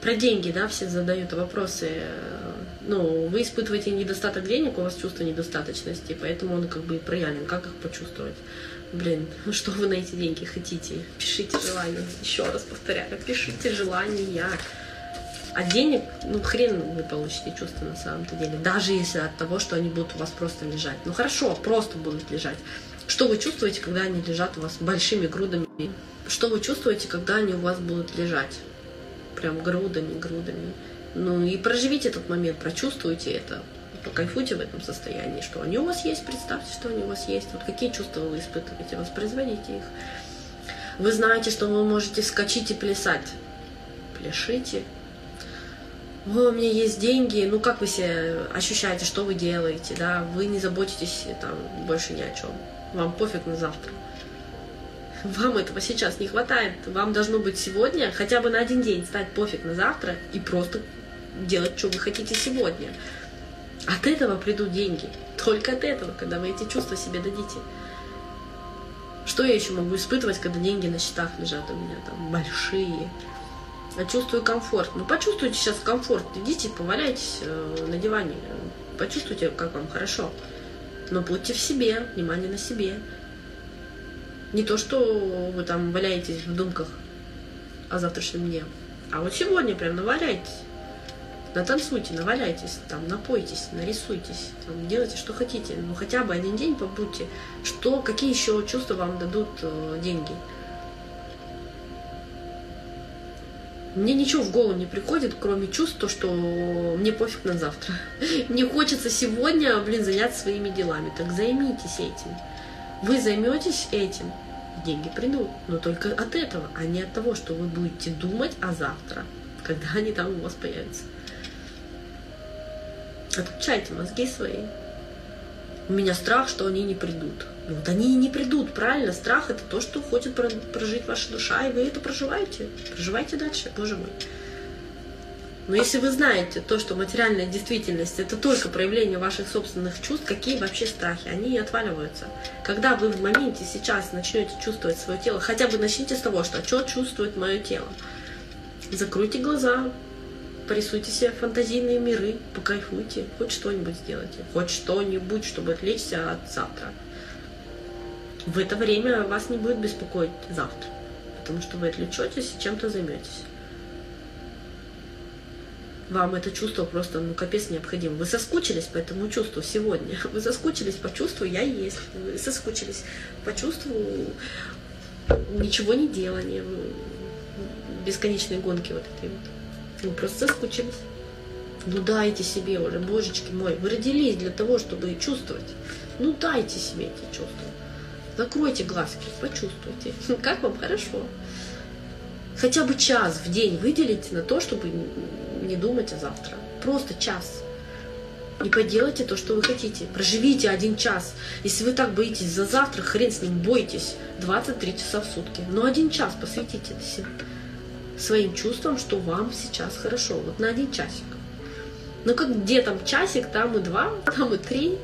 про деньги, да, все задают вопросы. Ну, вы испытываете недостаток денег, у вас чувство недостаточности, поэтому он как бы проявлен. Как их почувствовать? Блин, ну что вы на эти деньги хотите? Пишите желания. Еще раз повторяю, пишите желания. А денег, ну хрен вы получите чувство на самом-то деле. Даже если от того, что они будут у вас просто лежать. Ну хорошо, просто будут лежать. Что вы чувствуете, когда они лежат у вас большими грудами? Что вы чувствуете, когда они у вас будут лежать? Прям грудами, грудами. Ну и проживите этот момент, прочувствуйте это. Покайфуйте в этом состоянии, что они у вас есть, представьте, что они у вас есть. Вот какие чувства вы испытываете, воспроизводите их. Вы знаете, что вы можете вскочить и плясать. Пляшите. Ой, у меня есть деньги, ну как вы себя ощущаете, что вы делаете, да, вы не заботитесь там больше ни о чем, вам пофиг на завтра. Вам этого сейчас не хватает. Вам должно быть сегодня, хотя бы на один день, стать пофиг на завтра и просто делать, что вы хотите сегодня. От этого придут деньги. Только от этого, когда вы эти чувства себе дадите. Что я еще могу испытывать, когда деньги на счетах лежат у меня там большие? Я чувствую комфорт. Ну, почувствуйте сейчас комфорт. Идите, поваляйтесь э, на диване. Почувствуйте, как вам хорошо. Но будьте в себе, внимание на себе. Не то, что вы там валяетесь в думках о завтрашнем дне, а вот сегодня прям наваляйтесь. Натанцуйте, наваляйтесь, там, напойтесь, нарисуйтесь, там, делайте, что хотите. Ну, хотя бы один день побудьте. Что, какие еще чувства вам дадут э, деньги? Мне ничего в голову не приходит, кроме чувства, что мне пофиг на завтра. Мне хочется сегодня, блин, заняться своими делами. Так займитесь этим. Вы займетесь этим, деньги придут. Но только от этого, а не от того, что вы будете думать о завтра, когда они там у вас появятся. Отключайте мозги свои. У меня страх, что они не придут. И вот они и не придут, правильно? Страх это то, что хочет прожить ваша душа, и вы это проживаете. Проживайте дальше, боже мой. Но если вы знаете то, что материальная действительность это только проявление ваших собственных чувств, какие вообще страхи? Они отваливаются. Когда вы в моменте сейчас начнете чувствовать свое тело, хотя бы начните с того, что что чувствует мое тело. Закройте глаза, порисуйте себе фантазийные миры, покайфуйте, хоть что-нибудь сделайте, хоть что-нибудь, чтобы отвлечься от завтра. В это время вас не будет беспокоить завтра, потому что вы отвлечетесь и чем-то займетесь. Вам это чувство просто, ну, капец необходимо. Вы соскучились по этому чувству сегодня. Вы соскучились по чувству «я есть». Вы соскучились по чувству ничего не делания, бесконечной гонки вот этой вот. Вы просто соскучились. Ну дайте себе уже, божечки мой, вы родились для того, чтобы чувствовать. Ну дайте себе эти чувства. Закройте глазки, почувствуйте, как вам хорошо. Хотя бы час в день выделите на то, чтобы не думать о завтра. Просто час. И поделайте то, что вы хотите. Проживите один час. Если вы так боитесь за завтра, хрен с ним, бойтесь. 23 часа в сутки. Но один час посвятите своим чувствам, что вам сейчас хорошо. Вот на один часик. Ну как где там часик, там и два, там и три.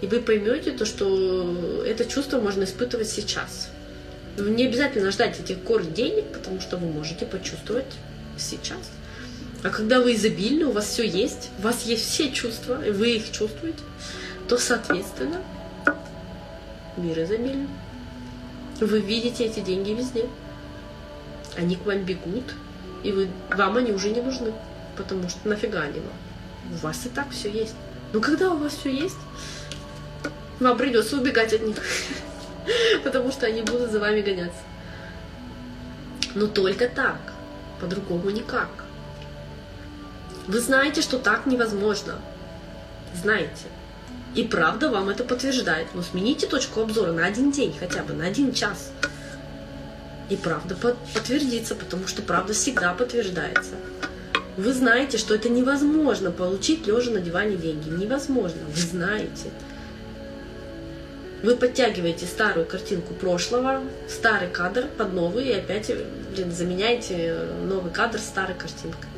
И вы поймете то, что это чувство можно испытывать сейчас. Не обязательно ждать этих гор денег, потому что вы можете почувствовать сейчас. А когда вы изобильны, у вас все есть, у вас есть все чувства, и вы их чувствуете, то, соответственно, мир изобилен. Вы видите эти деньги везде. Они к вам бегут, и вы, вам они уже не нужны, потому что нафига они вам? У вас и так все есть. Но когда у вас все есть, вам придется убегать от них, потому что они будут за вами гоняться. Но только так, по-другому никак. Вы знаете, что так невозможно. Знаете. И правда вам это подтверждает. Но смените точку обзора на один день хотя бы, на один час. И правда подтвердится, потому что правда всегда подтверждается. Вы знаете, что это невозможно получить лежа на диване деньги. Невозможно. Вы знаете. Вы подтягиваете старую картинку прошлого, старый кадр под новый и опять блин, заменяете новый кадр старой картинкой.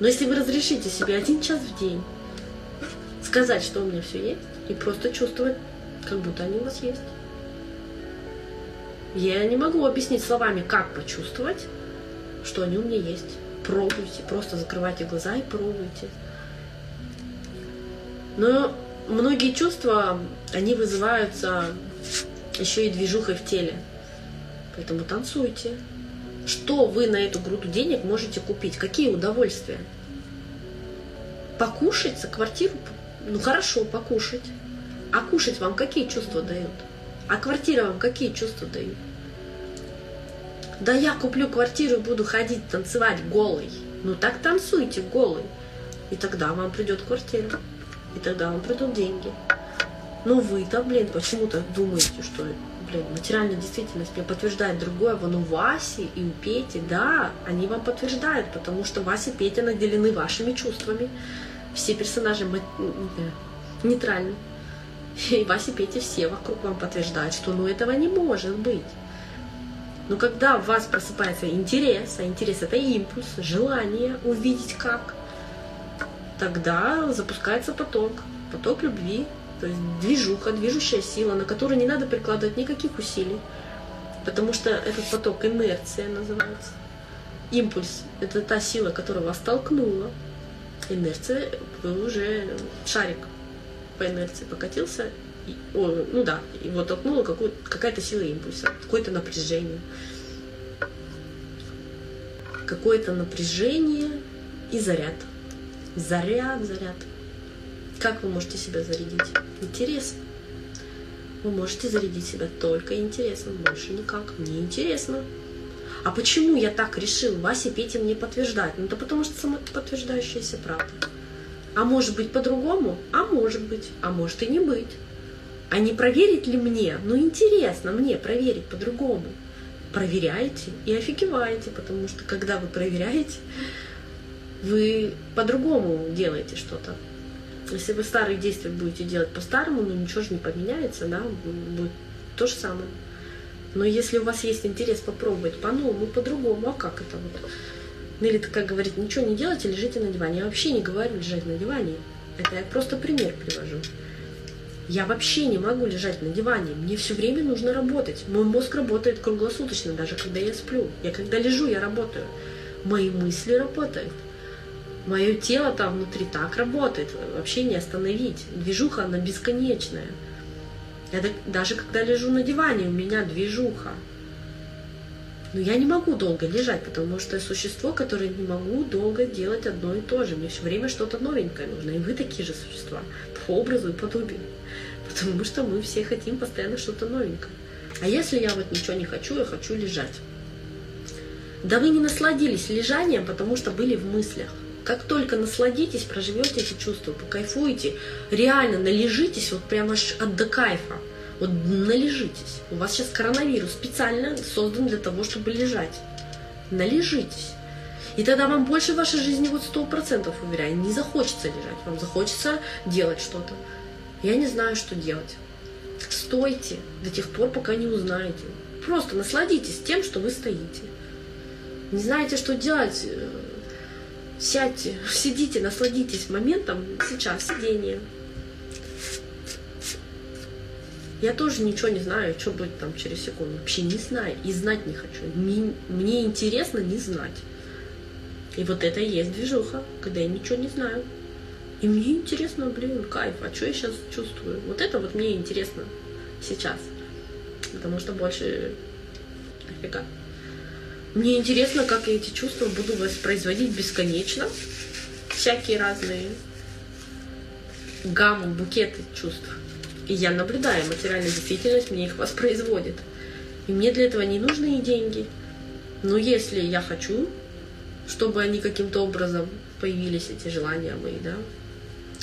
Но если вы разрешите себе один час в день сказать, что у меня все есть, и просто чувствовать, как будто они у вас есть. Я не могу объяснить словами, как почувствовать, что они у меня есть. пробуйте, просто закрывайте глаза и пробуйте. Но многие чувства, они вызываются еще и движухой в теле. Поэтому танцуйте. Что вы на эту груду денег можете купить? Какие удовольствия? Покушать за квартиру? Ну хорошо, покушать. А кушать вам какие чувства дают? А квартира вам какие чувства дают? Да я куплю квартиру и буду ходить танцевать голый. Ну так танцуйте голый. И тогда вам придет квартира. И тогда вам придут деньги. Ну вы-то, блин, почему-то думаете, что, блин, материальная действительность мне подтверждает другое. Вон у Васи и у Пети, да, они вам подтверждают, потому что Вася и Петя наделены вашими чувствами. Все персонажи нейтральны. И Вася и Петя все вокруг вам подтверждают, что ну этого не может быть. Но когда в вас просыпается интерес, а интерес это импульс, желание увидеть как, тогда запускается поток, поток любви, то есть движуха, движущая сила, на которую не надо прикладывать никаких усилий, потому что этот поток инерция называется. Импульс – это та сила, которая вас толкнула. Инерция – вы уже шарик по инерции покатился, и, о, ну да, его толкнула какая-то сила импульса, какое-то напряжение. Какое-то напряжение и заряд. Заряд, заряд. Как вы можете себя зарядить? Интерес. Вы можете зарядить себя только интересом, больше никак. Мне интересно. А почему я так решил? Вася Петя мне подтверждает. Ну, да потому что самоподтверждающаяся правда. А может быть по-другому? А может быть. А может и не быть. А не проверить ли мне? Ну, интересно мне проверить по-другому. Проверяете и офигеваете, потому что когда вы проверяете, вы по-другому делаете что-то. Если вы старые действия будете делать по-старому, ну ничего же не поменяется, да, будет то же самое. Но если у вас есть интерес попробовать по-новому, по-другому, а как это вот? Нелли такая говорит, ничего не делайте, лежите на диване. Я вообще не говорю лежать на диване. Это я просто пример привожу. Я вообще не могу лежать на диване. Мне все время нужно работать. Мой мозг работает круглосуточно, даже когда я сплю. Я когда лежу, я работаю. Мои мысли работают. Мое тело там внутри так работает, вообще не остановить. Движуха, она бесконечная. Я даже когда лежу на диване, у меня движуха. Но я не могу долго лежать, потому что я существо, которое не могу долго делать одно и то же. Мне все время что-то новенькое нужно. И вы такие же существа, по образу и подобию. Потому что мы все хотим постоянно что-то новенькое. А если я вот ничего не хочу, я хочу лежать. Да вы не насладились лежанием, потому что были в мыслях. Как только насладитесь, проживете эти чувства, покайфуете, реально належитесь, вот прямо аж от до кайфа. Вот належитесь. У вас сейчас коронавирус специально создан для того, чтобы лежать. Належитесь. И тогда вам больше в вашей жизни вот сто процентов, уверяю, не захочется лежать, вам захочется делать что-то. Я не знаю, что делать. Стойте до тех пор, пока не узнаете. Просто насладитесь тем, что вы стоите. Не знаете, что делать, э, Сядьте, сидите, насладитесь моментом сейчас, сидение. Я тоже ничего не знаю, что будет там через секунду. Вообще не знаю и знать не хочу. Мне, мне интересно не знать. И вот это и есть движуха, когда я ничего не знаю. И мне интересно, блин, кайф, а что я сейчас чувствую? Вот это вот мне интересно сейчас. Потому что больше нафига. Мне интересно, как я эти чувства буду воспроизводить бесконечно. Всякие разные гамму, букеты чувств. И я наблюдаю материальную действительность, мне их воспроизводит. И мне для этого не нужны и деньги. Но если я хочу, чтобы они каким-то образом появились, эти желания мои, да,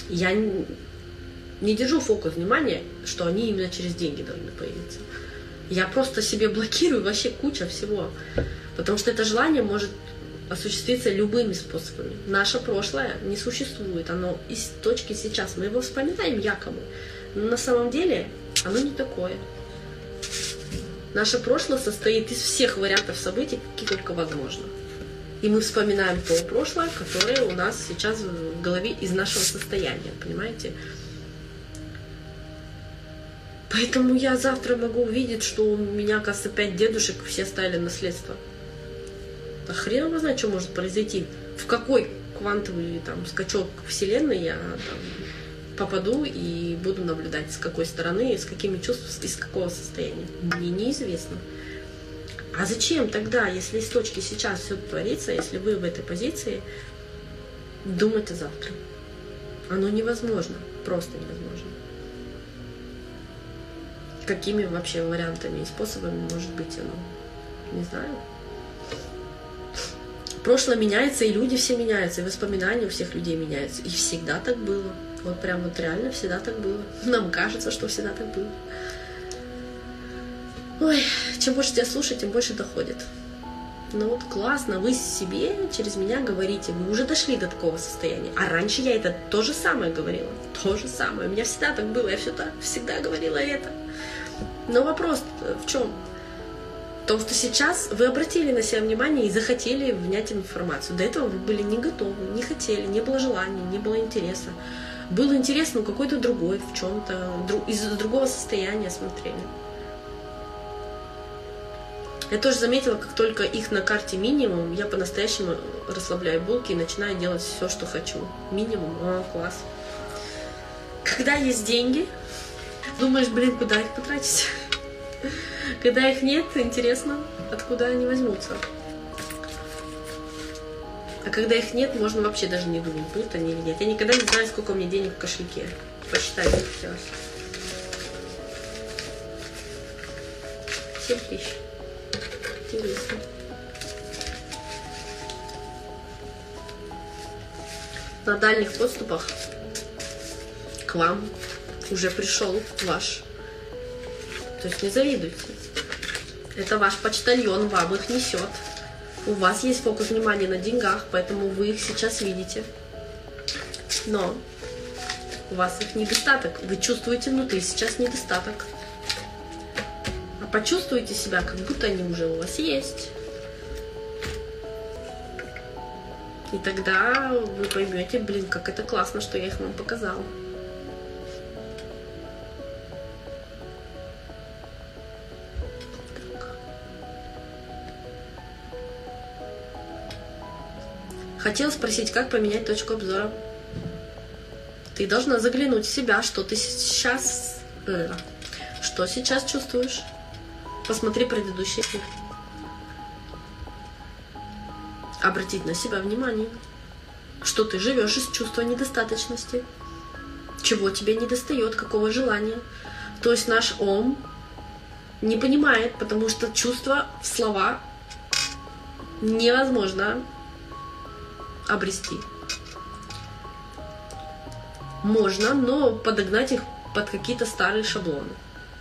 я не держу фокус внимания, что они именно через деньги должны появиться. Я просто себе блокирую вообще куча всего. Потому что это желание может осуществиться любыми способами. Наше прошлое не существует, оно из точки сейчас. Мы его вспоминаем якобы, но на самом деле оно не такое. Наше прошлое состоит из всех вариантов событий, какие только возможно. И мы вспоминаем то прошлое, которое у нас сейчас в голове из нашего состояния, понимаете? Поэтому я завтра могу увидеть, что у меня, кажется, пять дедушек все стали наследство. Да хрен его знает, что может произойти. В какой квантовый там скачок Вселенной я там, попаду и буду наблюдать, с какой стороны, с какими чувствами, из какого состояния. Мне неизвестно. А зачем тогда, если с точки сейчас все творится, если вы в этой позиции, думать о завтра? Оно невозможно, просто невозможно. Какими вообще вариантами и способами может быть оно? Не знаю. Прошлое меняется, и люди все меняются, и воспоминания у всех людей меняются. И всегда так было. Вот прям вот реально всегда так было. Нам кажется, что всегда так было. Ой, чем больше тебя слушать, тем больше доходит. Ну вот классно, вы себе через меня говорите, вы уже дошли до такого состояния. А раньше я это то же самое говорила. То же самое. У меня всегда так было, я всегда, всегда говорила это. Но вопрос в чем? То, что сейчас вы обратили на себя внимание и захотели внять информацию. До этого вы были не готовы, не хотели, не было желания, не было интереса. Был интерес, но какой-то другой, в чем-то, из другого состояния смотрели. Я тоже заметила, как только их на карте минимум, я по-настоящему расслабляю булки и начинаю делать все, что хочу. Минимум, о, класс. Когда есть деньги, думаешь, блин, куда их потратить? Когда их нет, интересно, откуда они возьмутся. А когда их нет, можно вообще даже не думать, будут они или нет. Я никогда не знаю, сколько у меня денег в кошельке. Посчитать захотелось. 7 тысяч. Интересно. На дальних подступах к вам уже пришел ваш то есть не завидуйте. Это ваш почтальон вам их несет. У вас есть фокус внимания на деньгах, поэтому вы их сейчас видите. Но у вас их недостаток. Вы чувствуете внутри сейчас недостаток. А почувствуйте себя, как будто они уже у вас есть. И тогда вы поймете, блин, как это классно, что я их вам показала. Хотел спросить, как поменять точку обзора. Ты должна заглянуть в себя, что ты сейчас... Э, что сейчас чувствуешь. Посмотри предыдущий эфир. Обратить на себя внимание. Что ты живешь из чувства недостаточности. Чего тебе не достает, какого желания. То есть наш ум не понимает, потому что чувства в слова невозможно обрести. Можно, но подогнать их под какие-то старые шаблоны.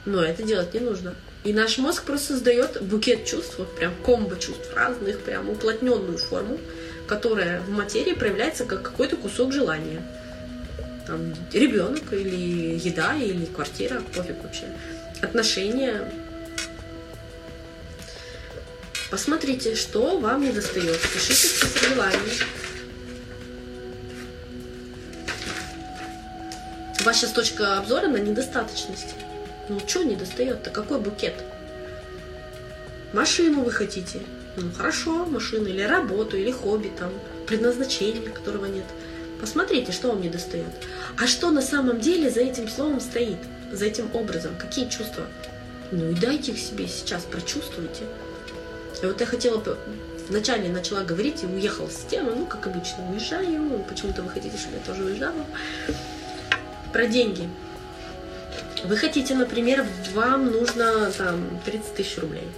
Но это делать не нужно. И наш мозг просто создает букет чувств, вот прям комбо чувств разных, прям уплотненную форму, которая в материи проявляется как какой-то кусок желания. Там ребенок или еда, или квартира, пофиг вообще. Отношения. Посмотрите, что вам не достает. Пишите список желаний. Ваша точка обзора на недостаточность. Ну, что не достает-то? Какой букет? Машину вы хотите? Ну, хорошо, машину, или работу, или хобби, там, предназначение, которого нет. Посмотрите, что вам не достает. А что на самом деле за этим словом стоит, за этим образом, какие чувства? Ну и дайте их себе сейчас, прочувствуйте. И вот я хотела вначале начала говорить и уехала с темы, ну, как обычно, уезжаю, почему-то вы хотите, чтобы я тоже уезжала про деньги. Вы хотите, например, вам нужно там 30 тысяч рублей.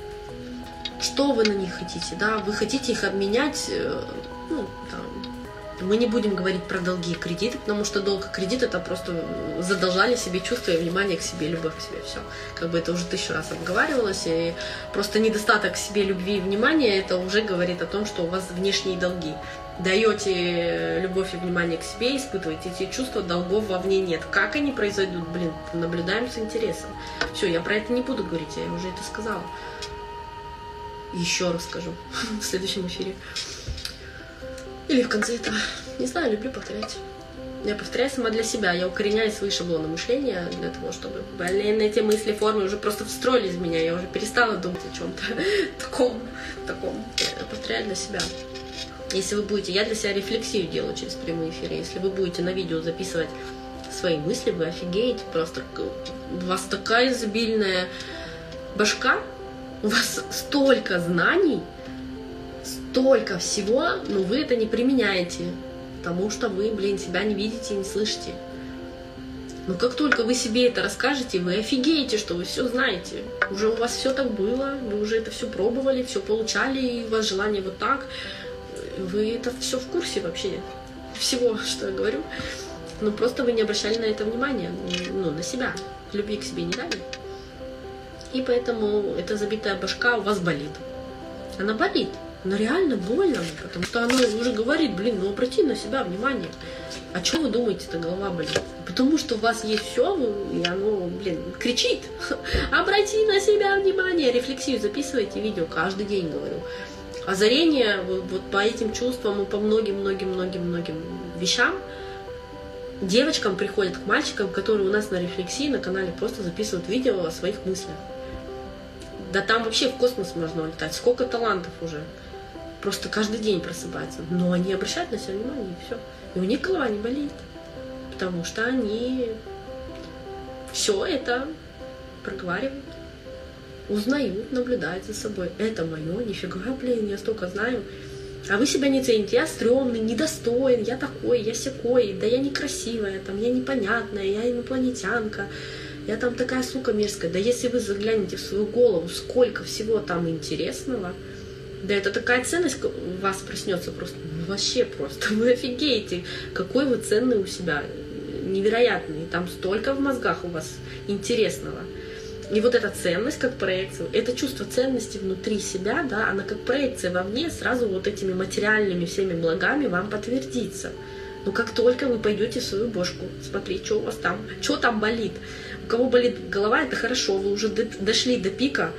Что вы на них хотите, да? Вы хотите их обменять, э, ну, там, мы не будем говорить про долги и кредиты, потому что долг и кредит это просто задолжали себе чувство и внимание к себе, любовь к себе, все. Как бы это уже тысячу раз обговаривалось, и просто недостаток к себе любви и внимания, это уже говорит о том, что у вас внешние долги даете любовь и внимание к себе, испытываете эти чувства, долгов вовне нет. Как они произойдут, блин, наблюдаем с интересом. Все, я про это не буду говорить, я уже это сказала. Еще раз скажу в следующем эфире. Или в конце этого. Не знаю, люблю повторять. Я повторяю сама для себя, я укореняю свои шаблоны мышления для того, чтобы, блин, эти мысли, формы уже просто встроились в меня, я уже перестала думать о чем-то таком, таком. Я повторяю для себя. Если вы будете, я для себя рефлексию делаю через прямые эфиры, если вы будете на видео записывать свои мысли, вы офигеете, просто у вас такая изобильная башка, у вас столько знаний, столько всего, но вы это не применяете потому что вы, блин, себя не видите и не слышите. Но как только вы себе это расскажете, вы офигеете, что вы все знаете. Уже у вас все так было, вы уже это все пробовали, все получали, и у вас желание вот так. Вы это все в курсе вообще всего, что я говорю. Но просто вы не обращали на это внимания, ну, на себя. Любви к себе не дали. И поэтому эта забитая башка у вас болит. Она болит но реально больно, потому что она уже говорит, блин, ну обрати на себя внимание. А что вы думаете, эта голова болит? Потому что у вас есть все, и оно, блин, кричит. Обрати на себя внимание, рефлексию записывайте видео каждый день, говорю. Озарение вот по этим чувствам и по многим-многим-многим-многим вещам девочкам приходят к мальчикам, которые у нас на рефлексии на канале просто записывают видео о своих мыслях. Да там вообще в космос можно улетать. Сколько талантов уже просто каждый день просыпаются. Но они обращают на себя внимание, и все. И у них голова не болит. Потому что они все это проговаривают, узнают, наблюдают за собой. Это мое, нифига, блин, я столько знаю. А вы себя не цените, я стрёмный, недостоин, я такой, я секой, да я некрасивая, там, я непонятная, я инопланетянка, я там такая сука мерзкая. Да если вы заглянете в свою голову, сколько всего там интересного, да это такая ценность у вас проснется просто, ну, вообще просто, вы офигеете, какой вы ценный у себя, невероятный, там столько в мозгах у вас интересного. И вот эта ценность как проекция, это чувство ценности внутри себя, да, она как проекция вовне сразу вот этими материальными всеми благами вам подтвердится. Но как только вы пойдете в свою бошку, смотри, что у вас там, что там болит. У кого болит голова, это хорошо, вы уже дошли до пика,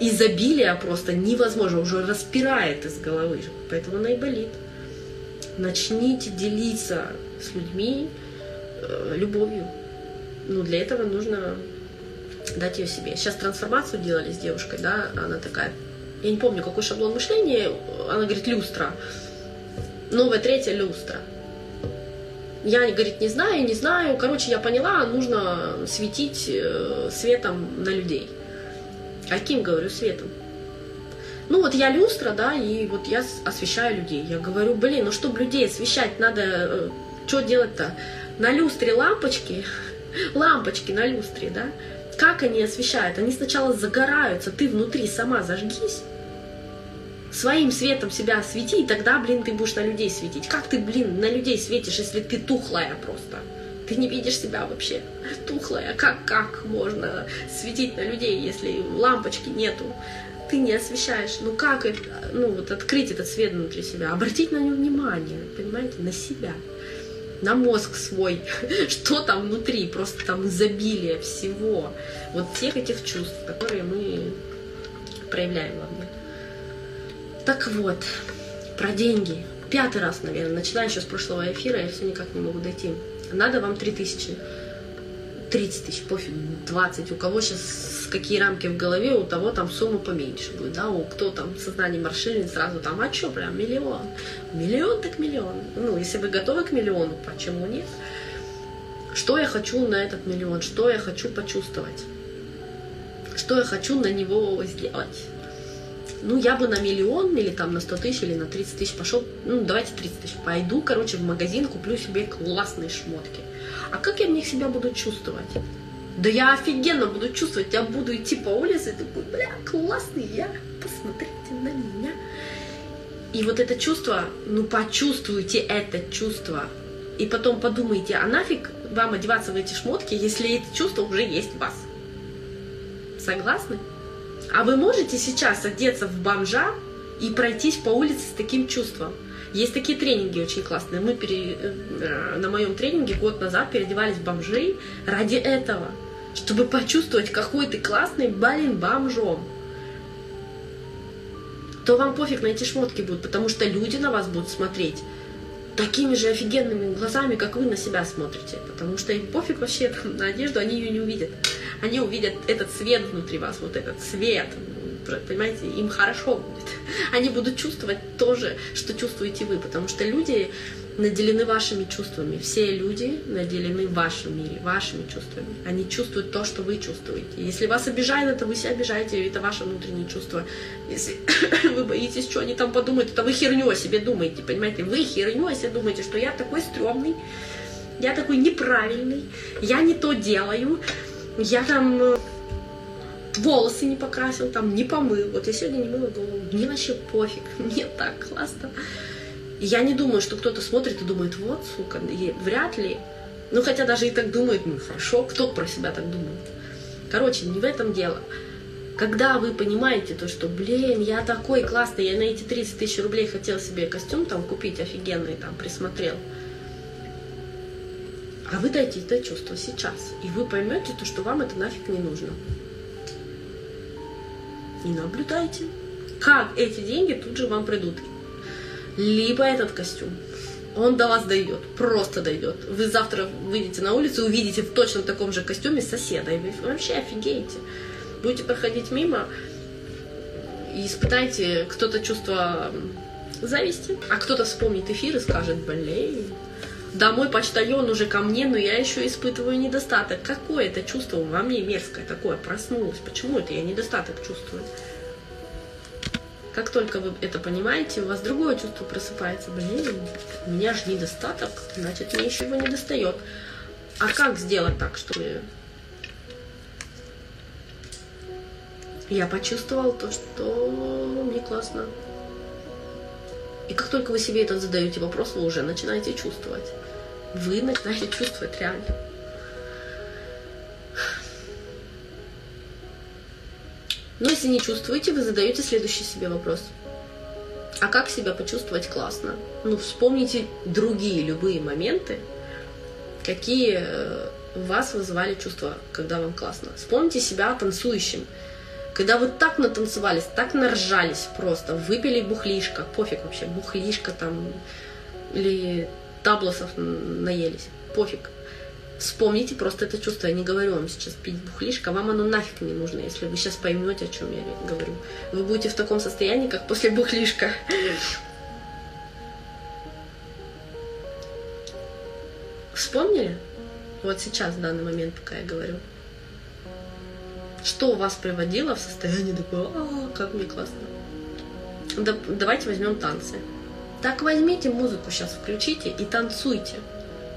изобилия просто невозможно, уже распирает из головы, поэтому она и болит. Начните делиться с людьми э, любовью. Ну, для этого нужно дать ее себе. Сейчас трансформацию делали с девушкой, да, она такая, я не помню, какой шаблон мышления, она говорит, люстра. Новая третья люстра. Я, говорит, не знаю, не знаю. Короче, я поняла, нужно светить э, светом на людей. Каким, говорю, светом? Ну вот я люстра, да, и вот я освещаю людей. Я говорю, блин, ну чтобы людей освещать, надо, э, что делать-то? На люстре лампочки, лампочки на люстре, да? Как они освещают? Они сначала загораются, ты внутри сама зажгись, своим светом себя освети, и тогда, блин, ты будешь на людей светить. Как ты, блин, на людей светишь, если ты тухлая просто? Ты не видишь себя вообще тухлая. Как, как можно светить на людей, если лампочки нету? Ты не освещаешь. Ну как это, ну вот открыть этот свет внутри себя, обратить на него внимание, понимаете, на себя на мозг свой, что там внутри, просто там изобилие всего, вот всех этих чувств, которые мы проявляем во мне. Так вот, про деньги. Пятый раз, наверное, начиная еще с прошлого эфира, я все никак не могу дойти надо вам 3000. 30 тысяч, пофиг, 20. У кого сейчас какие рамки в голове, у того там сумма поменьше будет, да, у кто там сознание маршины сразу там, а что, прям миллион. Миллион так миллион. Ну, если вы готовы к миллиону, почему нет? Что я хочу на этот миллион? Что я хочу почувствовать? Что я хочу на него сделать? ну, я бы на миллион или там на 100 тысяч или на 30 тысяч пошел, ну, давайте 30 тысяч, пойду, короче, в магазин, куплю себе классные шмотки. А как я в них себя буду чувствовать? Да я офигенно буду чувствовать, я буду идти по улице и такой, бля, классный я, посмотрите на меня. И вот это чувство, ну почувствуйте это чувство. И потом подумайте, а нафиг вам одеваться в эти шмотки, если это чувство уже есть в вас? Согласны? А вы можете сейчас одеться в бомжа и пройтись по улице с таким чувством? Есть такие тренинги очень классные. Мы пере... Э, на моем тренинге год назад переодевались в бомжей ради этого, чтобы почувствовать, какой ты классный, блин, бомжом. То вам пофиг на эти шмотки будут, потому что люди на вас будут смотреть. такими же офигенными глазами, как вы на себя смотрите. Потому что им пофиг вообще на одежду, они ее не увидят. Они увидят этот свет внутри вас, вот этот свет. Понимаете, им хорошо будет. Они будут чувствовать то же, что чувствуете вы. Потому что люди наделены вашими чувствами. Все люди наделены в вашем мире, вашими чувствами. Они чувствуют то, что вы чувствуете. Если вас обижают, это вы себя обижаете, это ваше внутреннее чувство. Если вы боитесь, что они там подумают, это вы херню о себе думаете, понимаете? Вы херню о себе думаете, что я такой стрёмный, я такой неправильный, я не то делаю, я там э, волосы не покрасил, там не помыл. Вот я сегодня не мыла голову, мне вообще пофиг, мне так классно. Я не думаю, что кто-то смотрит и думает, вот, сука, вряд ли. Ну, хотя даже и так думает, ну, хорошо, кто про себя так думает. Короче, не в этом дело. Когда вы понимаете то, что, блин, я такой классный, я на эти 30 тысяч рублей хотел себе костюм там купить офигенный, там, присмотрел. А вы дайте это чувство сейчас. И вы поймете то, что вам это нафиг не нужно. И наблюдайте, как эти деньги тут же вам придут либо этот костюм. Он до вас дойдет, просто дойдет. Вы завтра выйдете на улицу, увидите в точно таком же костюме соседа, и вы вообще офигеете. Будете проходить мимо и испытайте кто-то чувство зависти, а кто-то вспомнит эфир и скажет, блин, да мой почтальон уже ко мне, но я еще испытываю недостаток. Какое это чувство во мне мерзкое такое проснулось? Почему это я недостаток чувствую? Как только вы это понимаете, у вас другое чувство просыпается. Блин, у меня же недостаток, значит, мне еще его не достает. А как сделать так, чтобы я почувствовал то, что мне классно. И как только вы себе это задаете вопрос, вы уже начинаете чувствовать. Вы начинаете чувствовать реально. Но если не чувствуете, вы задаете следующий себе вопрос. А как себя почувствовать классно? Ну, вспомните другие любые моменты, какие э, вас вызывали чувства, когда вам классно. Вспомните себя танцующим. Когда вы так натанцевались, так наржались просто, выпили бухлишко, пофиг вообще, бухлишко там, или таблосов наелись, пофиг. Вспомните просто это чувство. Я не говорю вам сейчас пить бухлишко, вам оно нафиг не нужно, если вы сейчас поймете, о чем я говорю. Вы будете в таком состоянии, как после бухлишка. Вспомнили? Вот сейчас, в данный момент, пока я говорю. Что вас приводило в состояние такое, а, как мне классно. Да, давайте возьмем танцы. Так возьмите музыку сейчас, включите и танцуйте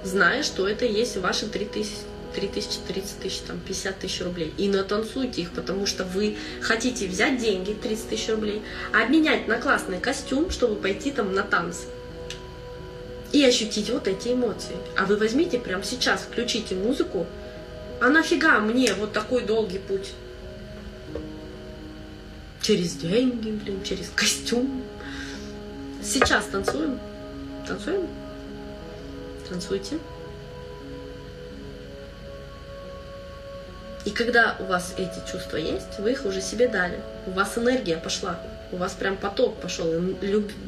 зная, что это есть ваши 3 тысячи, 3 тысячи, 30 тысяч, там, 50 тысяч рублей. И натанцуйте их, потому что вы хотите взять деньги, 30 тысяч рублей, обменять на классный костюм, чтобы пойти там на танцы. И ощутить вот эти эмоции. А вы возьмите прямо сейчас, включите музыку, а нафига мне вот такой долгий путь? Через деньги, блин, через костюм. Сейчас танцуем. Танцуем? Танцуйте. И когда у вас эти чувства есть, вы их уже себе дали. У вас энергия пошла, у вас прям поток пошел,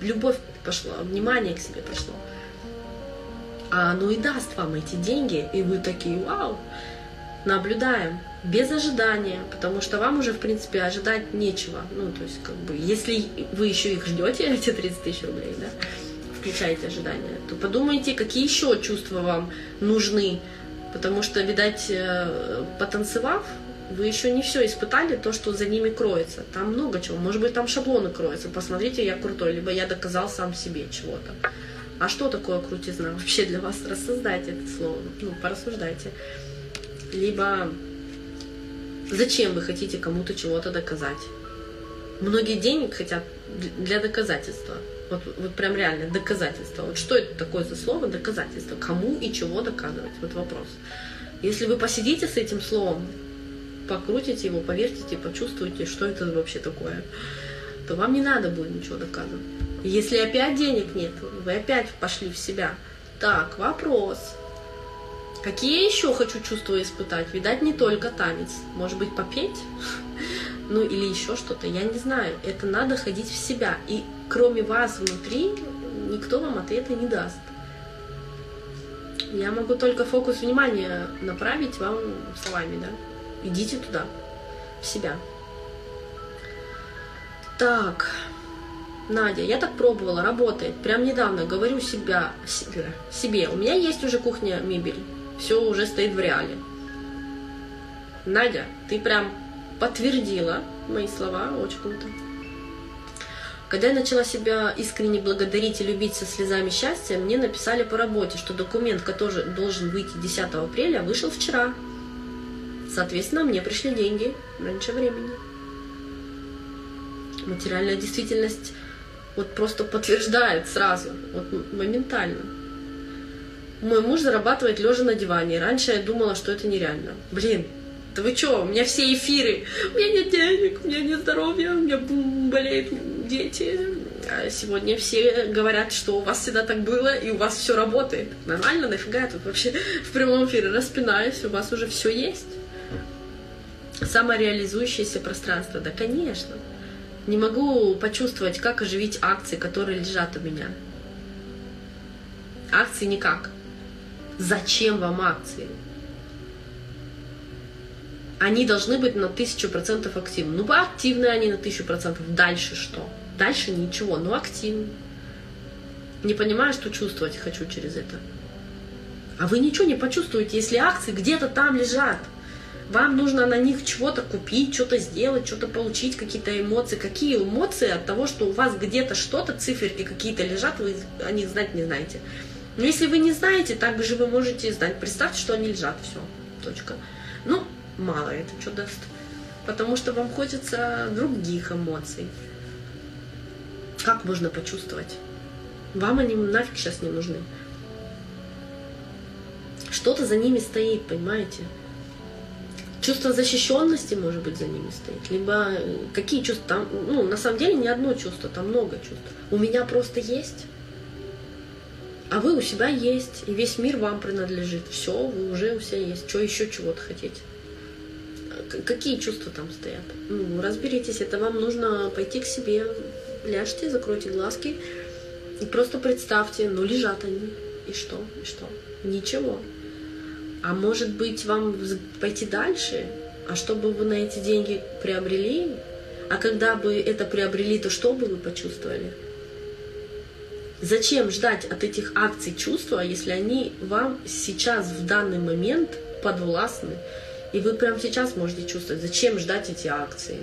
любовь пошла, внимание к себе пошло. А оно и даст вам эти деньги, и вы такие, вау, наблюдаем, без ожидания, потому что вам уже, в принципе, ожидать нечего. Ну, то есть, как бы, если вы еще их ждете, эти 30 тысяч рублей, да, включаете ожидания, то подумайте, какие еще чувства вам нужны. Потому что, видать, э, потанцевав, вы еще не все испытали, то, что за ними кроется. Там много чего. Может быть, там шаблоны кроются. Посмотрите, я крутой, либо я доказал сам себе чего-то. А что такое крутизна вообще для вас? Рассоздайте это слово, ну, порассуждайте. Либо зачем вы хотите кому-то чего-то доказать? Многие денег хотят для доказательства. Вот, вот прям реально доказательство. Вот что это такое за слово доказательство? Кому и чего доказывать? Вот вопрос. Если вы посидите с этим словом, покрутите его, повертите, почувствуете, что это вообще такое, то вам не надо будет ничего доказывать. Если опять денег нет, вы опять пошли в себя. Так, вопрос. Какие еще хочу чувства испытать? Видать, не только танец. Может быть, попеть? ну или еще что-то, я не знаю. Это надо ходить в себя. И кроме вас внутри никто вам ответа не даст. Я могу только фокус внимания направить вам словами, да? Идите туда, в себя. Так, Надя, я так пробовала, работает. Прям недавно говорю себя, себе. У меня есть уже кухня, мебель. Все уже стоит в реале. Надя, ты прям подтвердила мои слова, очень круто. Когда я начала себя искренне благодарить и любить со слезами счастья, мне написали по работе, что документ, который должен выйти 10 апреля, вышел вчера. Соответственно, мне пришли деньги раньше времени. Материальная действительность вот просто подтверждает сразу, вот моментально. Мой муж зарабатывает лежа на диване. Раньше я думала, что это нереально. Блин, да вы что, у меня все эфиры, у меня нет денег, у меня нет здоровья, у меня болеют дети. А сегодня все говорят, что у вас всегда так было, и у вас все работает. Нормально, нафига я тут вообще в прямом эфире распинаюсь, у вас уже все есть. Самореализующееся пространство, да, конечно. Не могу почувствовать, как оживить акции, которые лежат у меня. Акции никак. Зачем вам акции? Они должны быть на тысячу процентов активны. Ну, активны они на тысячу процентов. Дальше что? Дальше ничего, но активны. Не понимаю, что чувствовать хочу через это. А вы ничего не почувствуете, если акции где-то там лежат. Вам нужно на них чего-то купить, что-то сделать, что-то получить, какие-то эмоции. Какие эмоции от того, что у вас где-то что-то, циферки какие-то лежат, вы о них знать не знаете. Но если вы не знаете, так же вы можете знать. Представьте, что они лежат, все, точка. Ну, мало это что даст. Потому что вам хочется других эмоций. Как можно почувствовать? Вам они нафиг сейчас не нужны. Что-то за ними стоит, понимаете? Чувство защищенности, может быть, за ними стоит. Либо э, какие чувства там, ну, на самом деле не одно чувство, там много чувств. У меня просто есть, а вы у себя есть, и весь мир вам принадлежит. Все, вы уже у себя есть. Что еще чего-то хотите? Какие чувства там стоят? Ну, разберитесь, это вам нужно пойти к себе, ляжьте, закройте глазки и просто представьте, ну лежат они, и что, и что? Ничего. А может быть, вам пойти дальше? А что бы вы на эти деньги приобрели? А когда бы это приобрели, то что бы вы почувствовали? Зачем ждать от этих акций чувства, если они вам сейчас, в данный момент, подвластны? И вы прямо сейчас можете чувствовать, зачем ждать эти акции,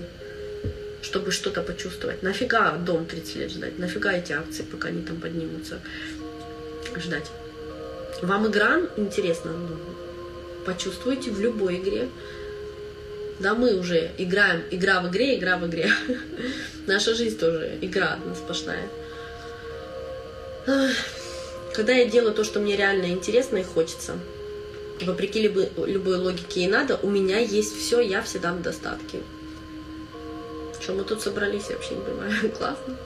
чтобы что-то почувствовать. Нафига дом 30 лет ждать? Нафига эти акции, пока они там поднимутся, ждать? Вам игра интересна? Ну, почувствуйте в любой игре. Да, мы уже играем, игра в игре, игра в игре. Наша жизнь тоже игра сплошная. Когда я делаю то, что мне реально интересно и хочется, вопреки любой, любой логике и надо, у меня есть все, я всегда в достатке. Что мы тут собрались, я вообще не понимаю. Классно.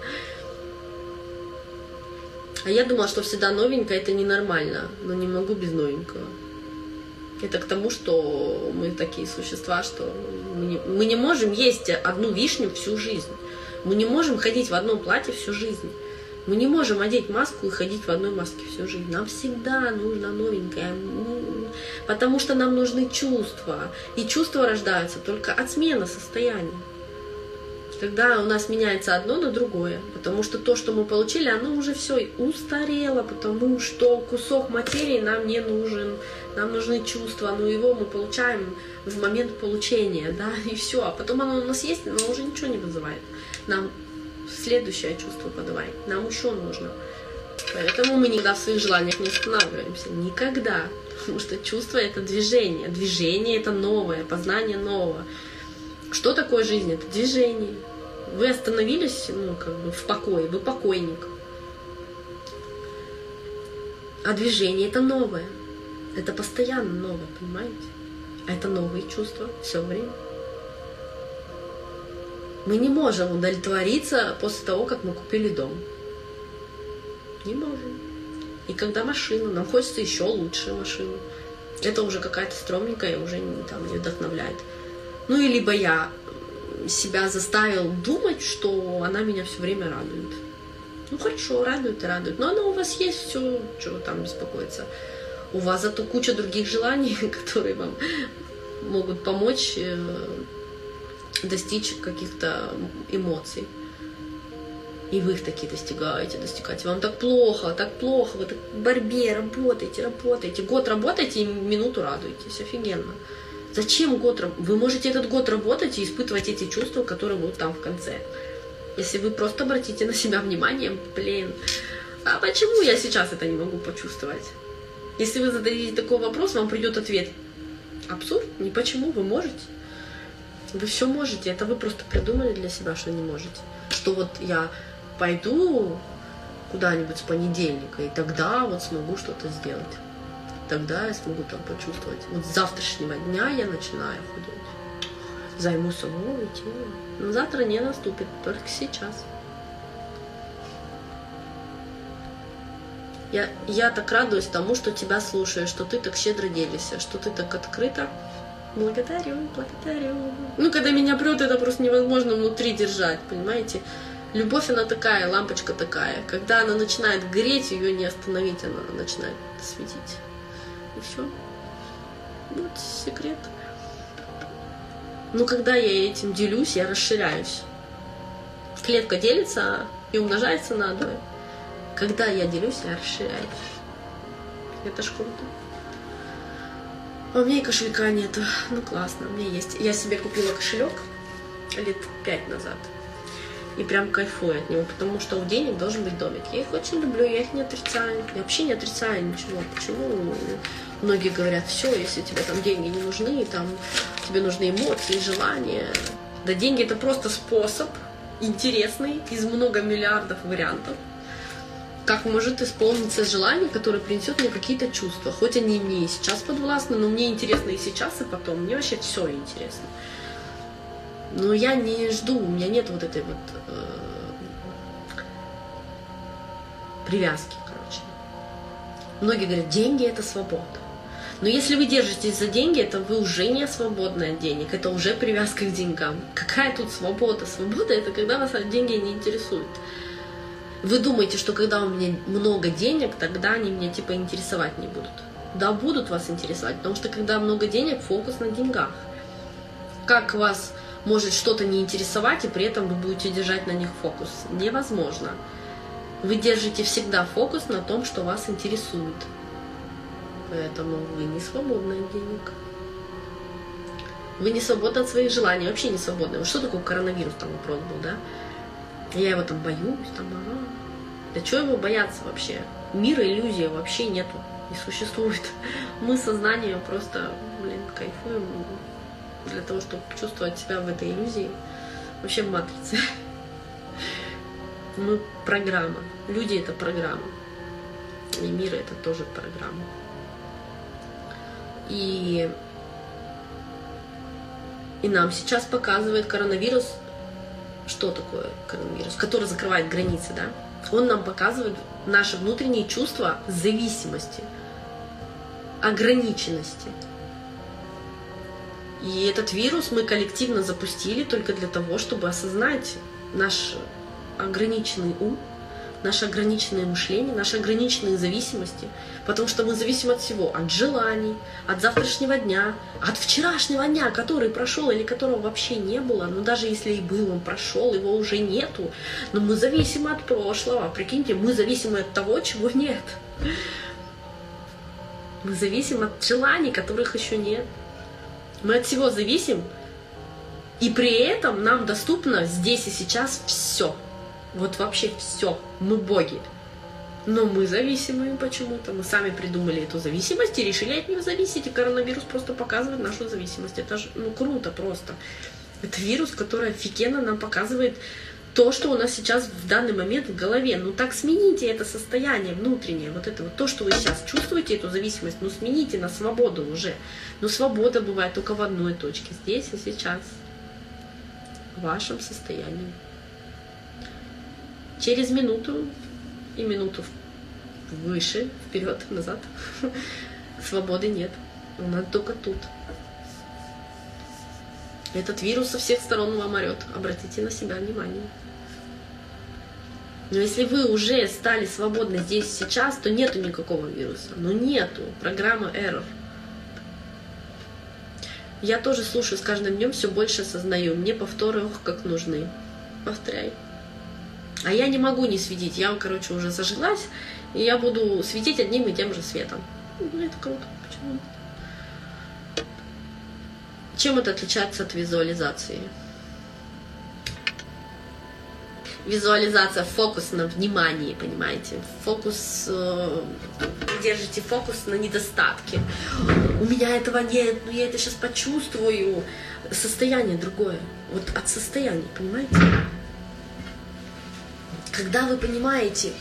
А я думала, что всегда новенькое это ненормально, но не могу без новенького. Это к тому, что мы такие существа, что мы не, мы не можем есть одну вишню всю жизнь. Мы не можем ходить в одном платье всю жизнь. Мы не можем одеть маску и ходить в одной маске всю жизнь. Нам всегда нужно новенькое, потому что нам нужны чувства. И чувства рождаются только от смены состояния. Когда у нас меняется одно на другое, потому что то, что мы получили, оно уже все устарело, потому что кусок материи нам не нужен, нам нужны чувства, но его мы получаем в момент получения, да, и все. А потом оно у нас есть, но уже ничего не вызывает. Нам следующее чувство подавай. Нам еще нужно. Поэтому мы никогда в своих желаниях не останавливаемся. Никогда. Потому что чувство это движение. Движение это новое, познание нового. Что такое жизнь? Это движение. Вы остановились, ну, как бы в покое, вы покойник. А движение это новое. Это постоянно новое, понимаете? А это новые чувства все время. Мы не можем удовлетвориться после того, как мы купили дом. Не можем. И когда машину, нам хочется еще лучшую машину. Это уже какая-то стрёмненькая, уже не, там, не вдохновляет. Ну и либо я себя заставил думать, что она меня все время радует. Ну хорошо, радует и радует. Но она у вас есть, все, чего там беспокоиться. У вас зато куча других желаний, которые вам могут помочь э, достичь каких-то эмоций. И вы их такие достигаете, достигаете. Вам так плохо, так плохо, вы так в борьбе работаете, работаете. Год работаете и минуту радуетесь. Офигенно. Зачем год Вы можете этот год работать и испытывать эти чувства, которые будут там в конце. Если вы просто обратите на себя внимание, блин, а почему я сейчас это не могу почувствовать? Если вы зададите такой вопрос, вам придет ответ. Абсурд? Не почему, вы можете. Вы все можете, это вы просто придумали для себя, что не можете. Что вот я пойду куда-нибудь с понедельника, и тогда вот смогу что-то сделать. Тогда я смогу там почувствовать. Вот с завтрашнего дня я начинаю худеть. Займу собой и. Но завтра не наступит, только сейчас. Я, я так радуюсь тому, что тебя слушаю, что ты так щедро делишься, что ты так открыто. Благодарю, благодарю. Ну, когда меня прет, это просто невозможно внутри держать, понимаете? Любовь, она такая, лампочка такая. Когда она начинает гореть, ее не остановить, она начинает светить. И все. Вот секрет. Но когда я этим делюсь, я расширяюсь. Клетка делится и умножается на двое. Когда я делюсь, я расширяюсь. Это ж круто. А у меня и кошелька нету. Ну классно, у меня есть. Я себе купила кошелек лет пять назад. И прям кайфую от него, потому что у денег должен быть домик. Я их очень люблю, я их не отрицаю. Я вообще не отрицаю ничего. Почему многие говорят, все, если тебе там деньги не нужны, там тебе нужны эмоции, желания. Да деньги это просто способ интересный из много миллиардов вариантов как может исполниться желание, которое принесет мне какие-то чувства. Хоть они мне и сейчас подвластны, но мне интересно и сейчас, и потом. Мне вообще все интересно. Но я не жду, у меня нет вот этой вот э, привязки, короче. Многие говорят, деньги это свобода. Но если вы держитесь за деньги, это вы уже не свободны от денег, это уже привязка к деньгам. Какая тут свобода? Свобода это когда вас деньги не интересуют. Вы думаете, что когда у меня много денег, тогда они меня типа интересовать не будут. Да, будут вас интересовать, потому что когда много денег, фокус на деньгах. Как вас может что-то не интересовать, и при этом вы будете держать на них фокус? Невозможно. Вы держите всегда фокус на том, что вас интересует. Поэтому вы не свободны от денег. Вы не свободны от своих желаний, вообще не свободны. Что такое коронавирус, там вопрос был, да? Я его там боюсь, там, ага. Да чего его бояться вообще? Мира иллюзия вообще нету, не существует. Мы сознанием просто, блин, кайфуем для того, чтобы чувствовать себя в этой иллюзии. Вообще в матрице. Мы программа. Люди это программа. И мир это тоже программа. И, и нам сейчас показывает коронавирус что такое коронавирус, который закрывает границы, да, он нам показывает наши внутренние чувства зависимости, ограниченности. И этот вирус мы коллективно запустили только для того, чтобы осознать наш ограниченный ум, наше ограниченное мышление, наши ограниченные зависимости, потому что мы зависим от всего, от желаний, от завтрашнего дня, от вчерашнего дня, который прошел или которого вообще не было, но даже если и был, он прошел, его уже нету, но мы зависимы от прошлого, прикиньте, мы зависимы от того, чего нет. Мы зависим от желаний, которых еще нет. Мы от всего зависим, и при этом нам доступно здесь и сейчас все – вот вообще все. Мы боги. Но мы зависимые почему-то. Мы сами придумали эту зависимость и решили от нее зависеть. И коронавирус просто показывает нашу зависимость. Это же ну, круто просто. Это вирус, который офигенно нам показывает то, что у нас сейчас в данный момент в голове. Ну так смените это состояние внутреннее, вот это вот то, что вы сейчас чувствуете, эту зависимость, ну смените на свободу уже. Но свобода бывает только в одной точке, здесь и сейчас, в вашем состоянии. Через минуту и минуту выше, вперед, назад. Свободы нет. Она только тут. Этот вирус со всех сторон вам орет. Обратите на себя внимание. Но если вы уже стали свободны здесь сейчас, то нету никакого вируса. Ну нету. Программа Error. Я тоже слушаю с каждым днем, все больше осознаю. Мне повторы, ох, как нужны. Повторяй. А я не могу не светить. Я, короче, уже зажглась, и я буду светить одним и тем же светом. Ну, это круто. Почему? Чем это отличается от визуализации? Визуализация, фокус на внимании, понимаете? Фокус, э, держите фокус на недостатке. У меня этого нет, но я это сейчас почувствую. Состояние другое. Вот от состояния, понимаете? Когда вы понимаете,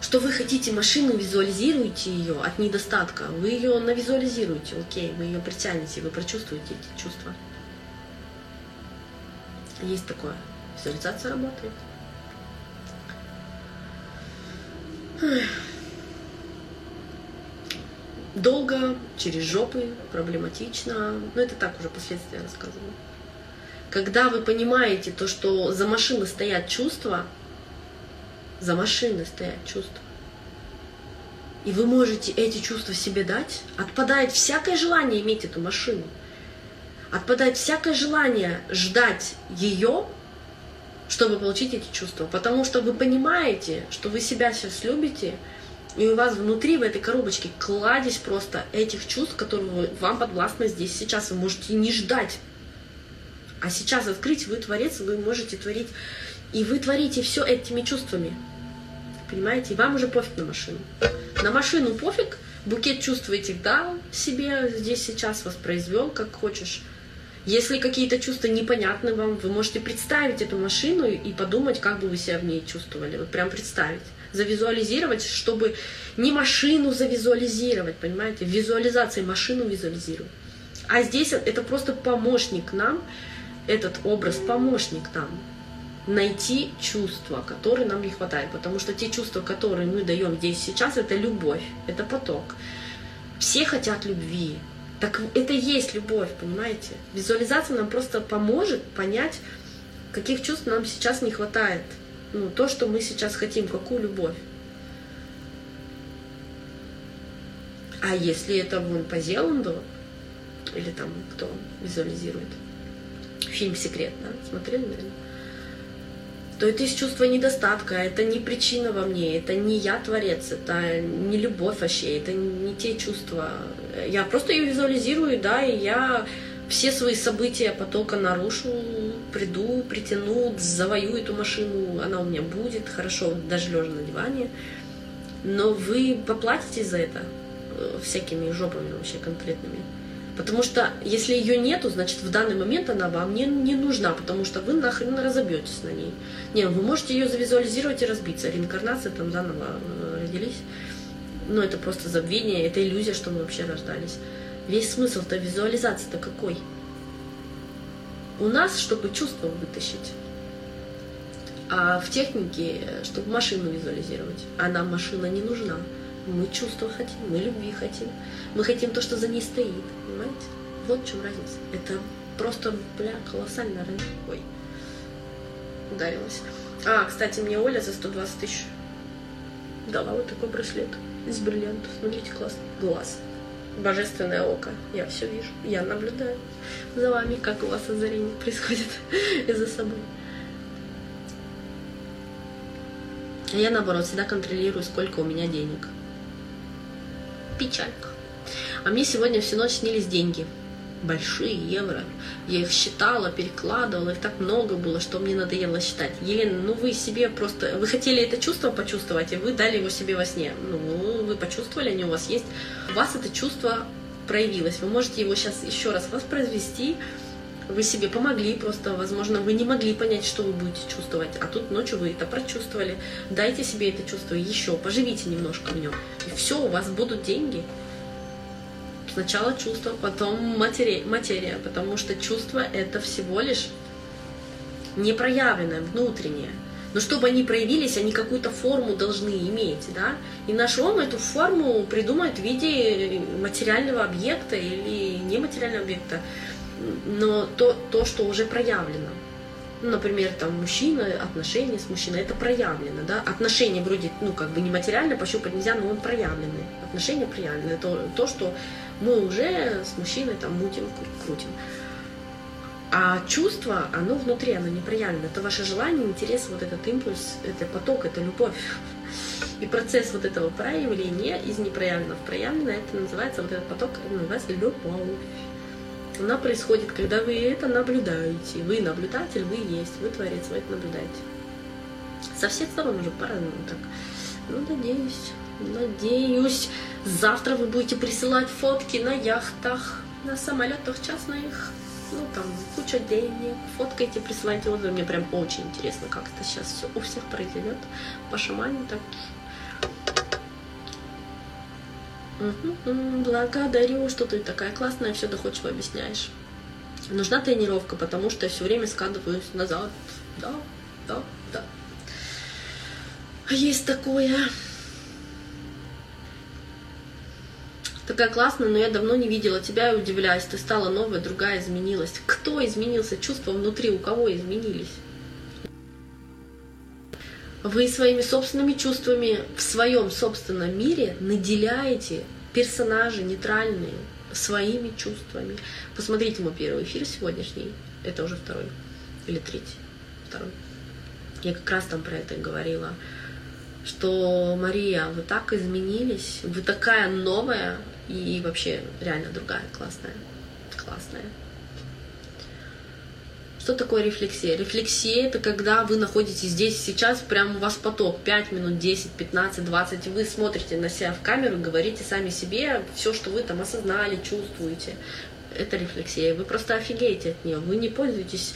что вы хотите машину, визуализируете ее от недостатка, вы ее навизуализируете, окей, вы ее притянете, вы прочувствуете эти чувства. Есть такое. Визуализация работает. Долго, через жопы, проблематично. Но это так уже последствия рассказываю. Когда вы понимаете то, что за машиной стоят чувства, за машиной стоят чувства. И вы можете эти чувства себе дать. Отпадает всякое желание иметь эту машину. Отпадает всякое желание ждать ее, чтобы получить эти чувства. Потому что вы понимаете, что вы себя сейчас любите, и у вас внутри в этой коробочке кладезь просто этих чувств, которые вам подвластны здесь сейчас. Вы можете не ждать. А сейчас открыть, вы творец, вы можете творить. И вы творите все этими чувствами. Понимаете? И вам уже пофиг на машину. На машину пофиг, букет чувств этих дал себе здесь сейчас, воспроизвел, как хочешь. Если какие-то чувства непонятны вам, вы можете представить эту машину и подумать, как бы вы себя в ней чувствовали. Вот прям представить. Завизуализировать, чтобы не машину завизуализировать, понимаете? Визуализация машину визуализировать. А здесь это просто помощник нам, этот образ помощник нам найти чувства, которые нам не хватает. Потому что те чувства, которые мы даем здесь сейчас, это любовь, это поток. Все хотят любви. Так это и есть любовь, понимаете? Визуализация нам просто поможет понять, каких чувств нам сейчас не хватает. Ну, то, что мы сейчас хотим, какую любовь. А если это вон по Зеланду, или там кто визуализирует, фильм «Секрет», да, смотрели, наверное? То это из чувства недостатка, это не причина во мне, это не я творец, это не любовь вообще, это не те чувства. Я просто ее визуализирую, да, и я все свои события потока нарушу, приду, притяну, завою эту машину, она у меня будет, хорошо, даже лежа на диване. Но вы поплатите за это э, всякими жопами вообще конкретными. Потому что если ее нету, значит в данный момент она вам не, не нужна, потому что вы нахрен разобьетесь на ней. Не, вы можете ее завизуализировать и разбиться. Реинкарнация там заново э, родились. Но это просто забвение, это иллюзия, что мы вообще рождались. Весь смысл-то визуализации-то какой? У нас, чтобы чувство вытащить. А в технике, чтобы машину визуализировать. А нам машина не нужна. Мы чувства хотим, мы любви хотим. Мы хотим то, что за ней стоит. Понимаете? Вот в чем разница. Это просто, бля, колоссальная разница. Ой, ударилась. А, кстати, мне Оля за 120 тысяч дала вот такой браслет из бриллиантов. Смотрите, классно. Глаз. Божественное око. Я все вижу. Я наблюдаю за вами, как у вас озарение происходит и за собой. Я, наоборот, всегда контролирую, сколько у меня денег печалька. А мне сегодня всю ночь снились деньги. Большие евро. Я их считала, перекладывала, их так много было, что мне надоело считать. Елена, ну вы себе просто... Вы хотели это чувство почувствовать, и вы дали его себе во сне. Ну, вы почувствовали, они у вас есть. У вас это чувство проявилось. Вы можете его сейчас еще раз воспроизвести, вы себе помогли просто, возможно, вы не могли понять, что вы будете чувствовать, а тут ночью вы это прочувствовали. Дайте себе это чувство еще, поживите немножко в нем. И все, у вас будут деньги. Сначала чувство, потом материя, материя, потому что чувство это всего лишь непроявленное, внутреннее. Но чтобы они проявились, они какую-то форму должны иметь, да? И наш ум эту форму придумает в виде материального объекта или нематериального объекта но то, то, что уже проявлено. Ну, например, там мужчина, отношения с мужчиной, это проявлено, да. Отношения вроде, ну, как бы не материально пощупать нельзя, но он проявленный. Отношения проявлены. Это то, что мы уже с мужчиной там мутим, крутим. А чувство, оно внутри, оно не проявлено. Это ваше желание, интерес, вот этот импульс, это поток, это любовь. И процесс вот этого проявления из непроявленного в проявленное, это называется, вот этот поток, называется любовь. Она происходит, когда вы это наблюдаете. Вы наблюдатель, вы есть, вы творец, вы это наблюдаете. Со всех сторон уже по-разному так. Ну, надеюсь, надеюсь, завтра вы будете присылать фотки на яхтах, на самолетах частных, ну, там, куча денег, фоткайте, присылайте отзывы. Мне прям очень интересно, как это сейчас все у всех произойдет по шамане так. Благодарю, что ты такая классная, все доходчиво объясняешь. Нужна тренировка, потому что я все время складываюсь назад. Да, да, да. Есть такое. Такая классная, но я давно не видела тебя и удивляюсь. Ты стала новая, другая изменилась. Кто изменился? Чувства внутри у кого изменились? Вы своими собственными чувствами в своем собственном мире наделяете персонажи нейтральные своими чувствами. Посмотрите мой первый эфир сегодняшний. Это уже второй или третий. Второй. Я как раз там про это говорила что Мария, вы так изменились, вы такая новая, и вообще реально другая, классная. Классная. Что такое рефлексия? Рефлексия это когда вы находитесь здесь сейчас, прям у вас поток 5 минут, 10, 15, 20, вы смотрите на себя в камеру, говорите сами себе все, что вы там осознали, чувствуете. Это рефлексия. Вы просто офигеете от нее. Вы не пользуетесь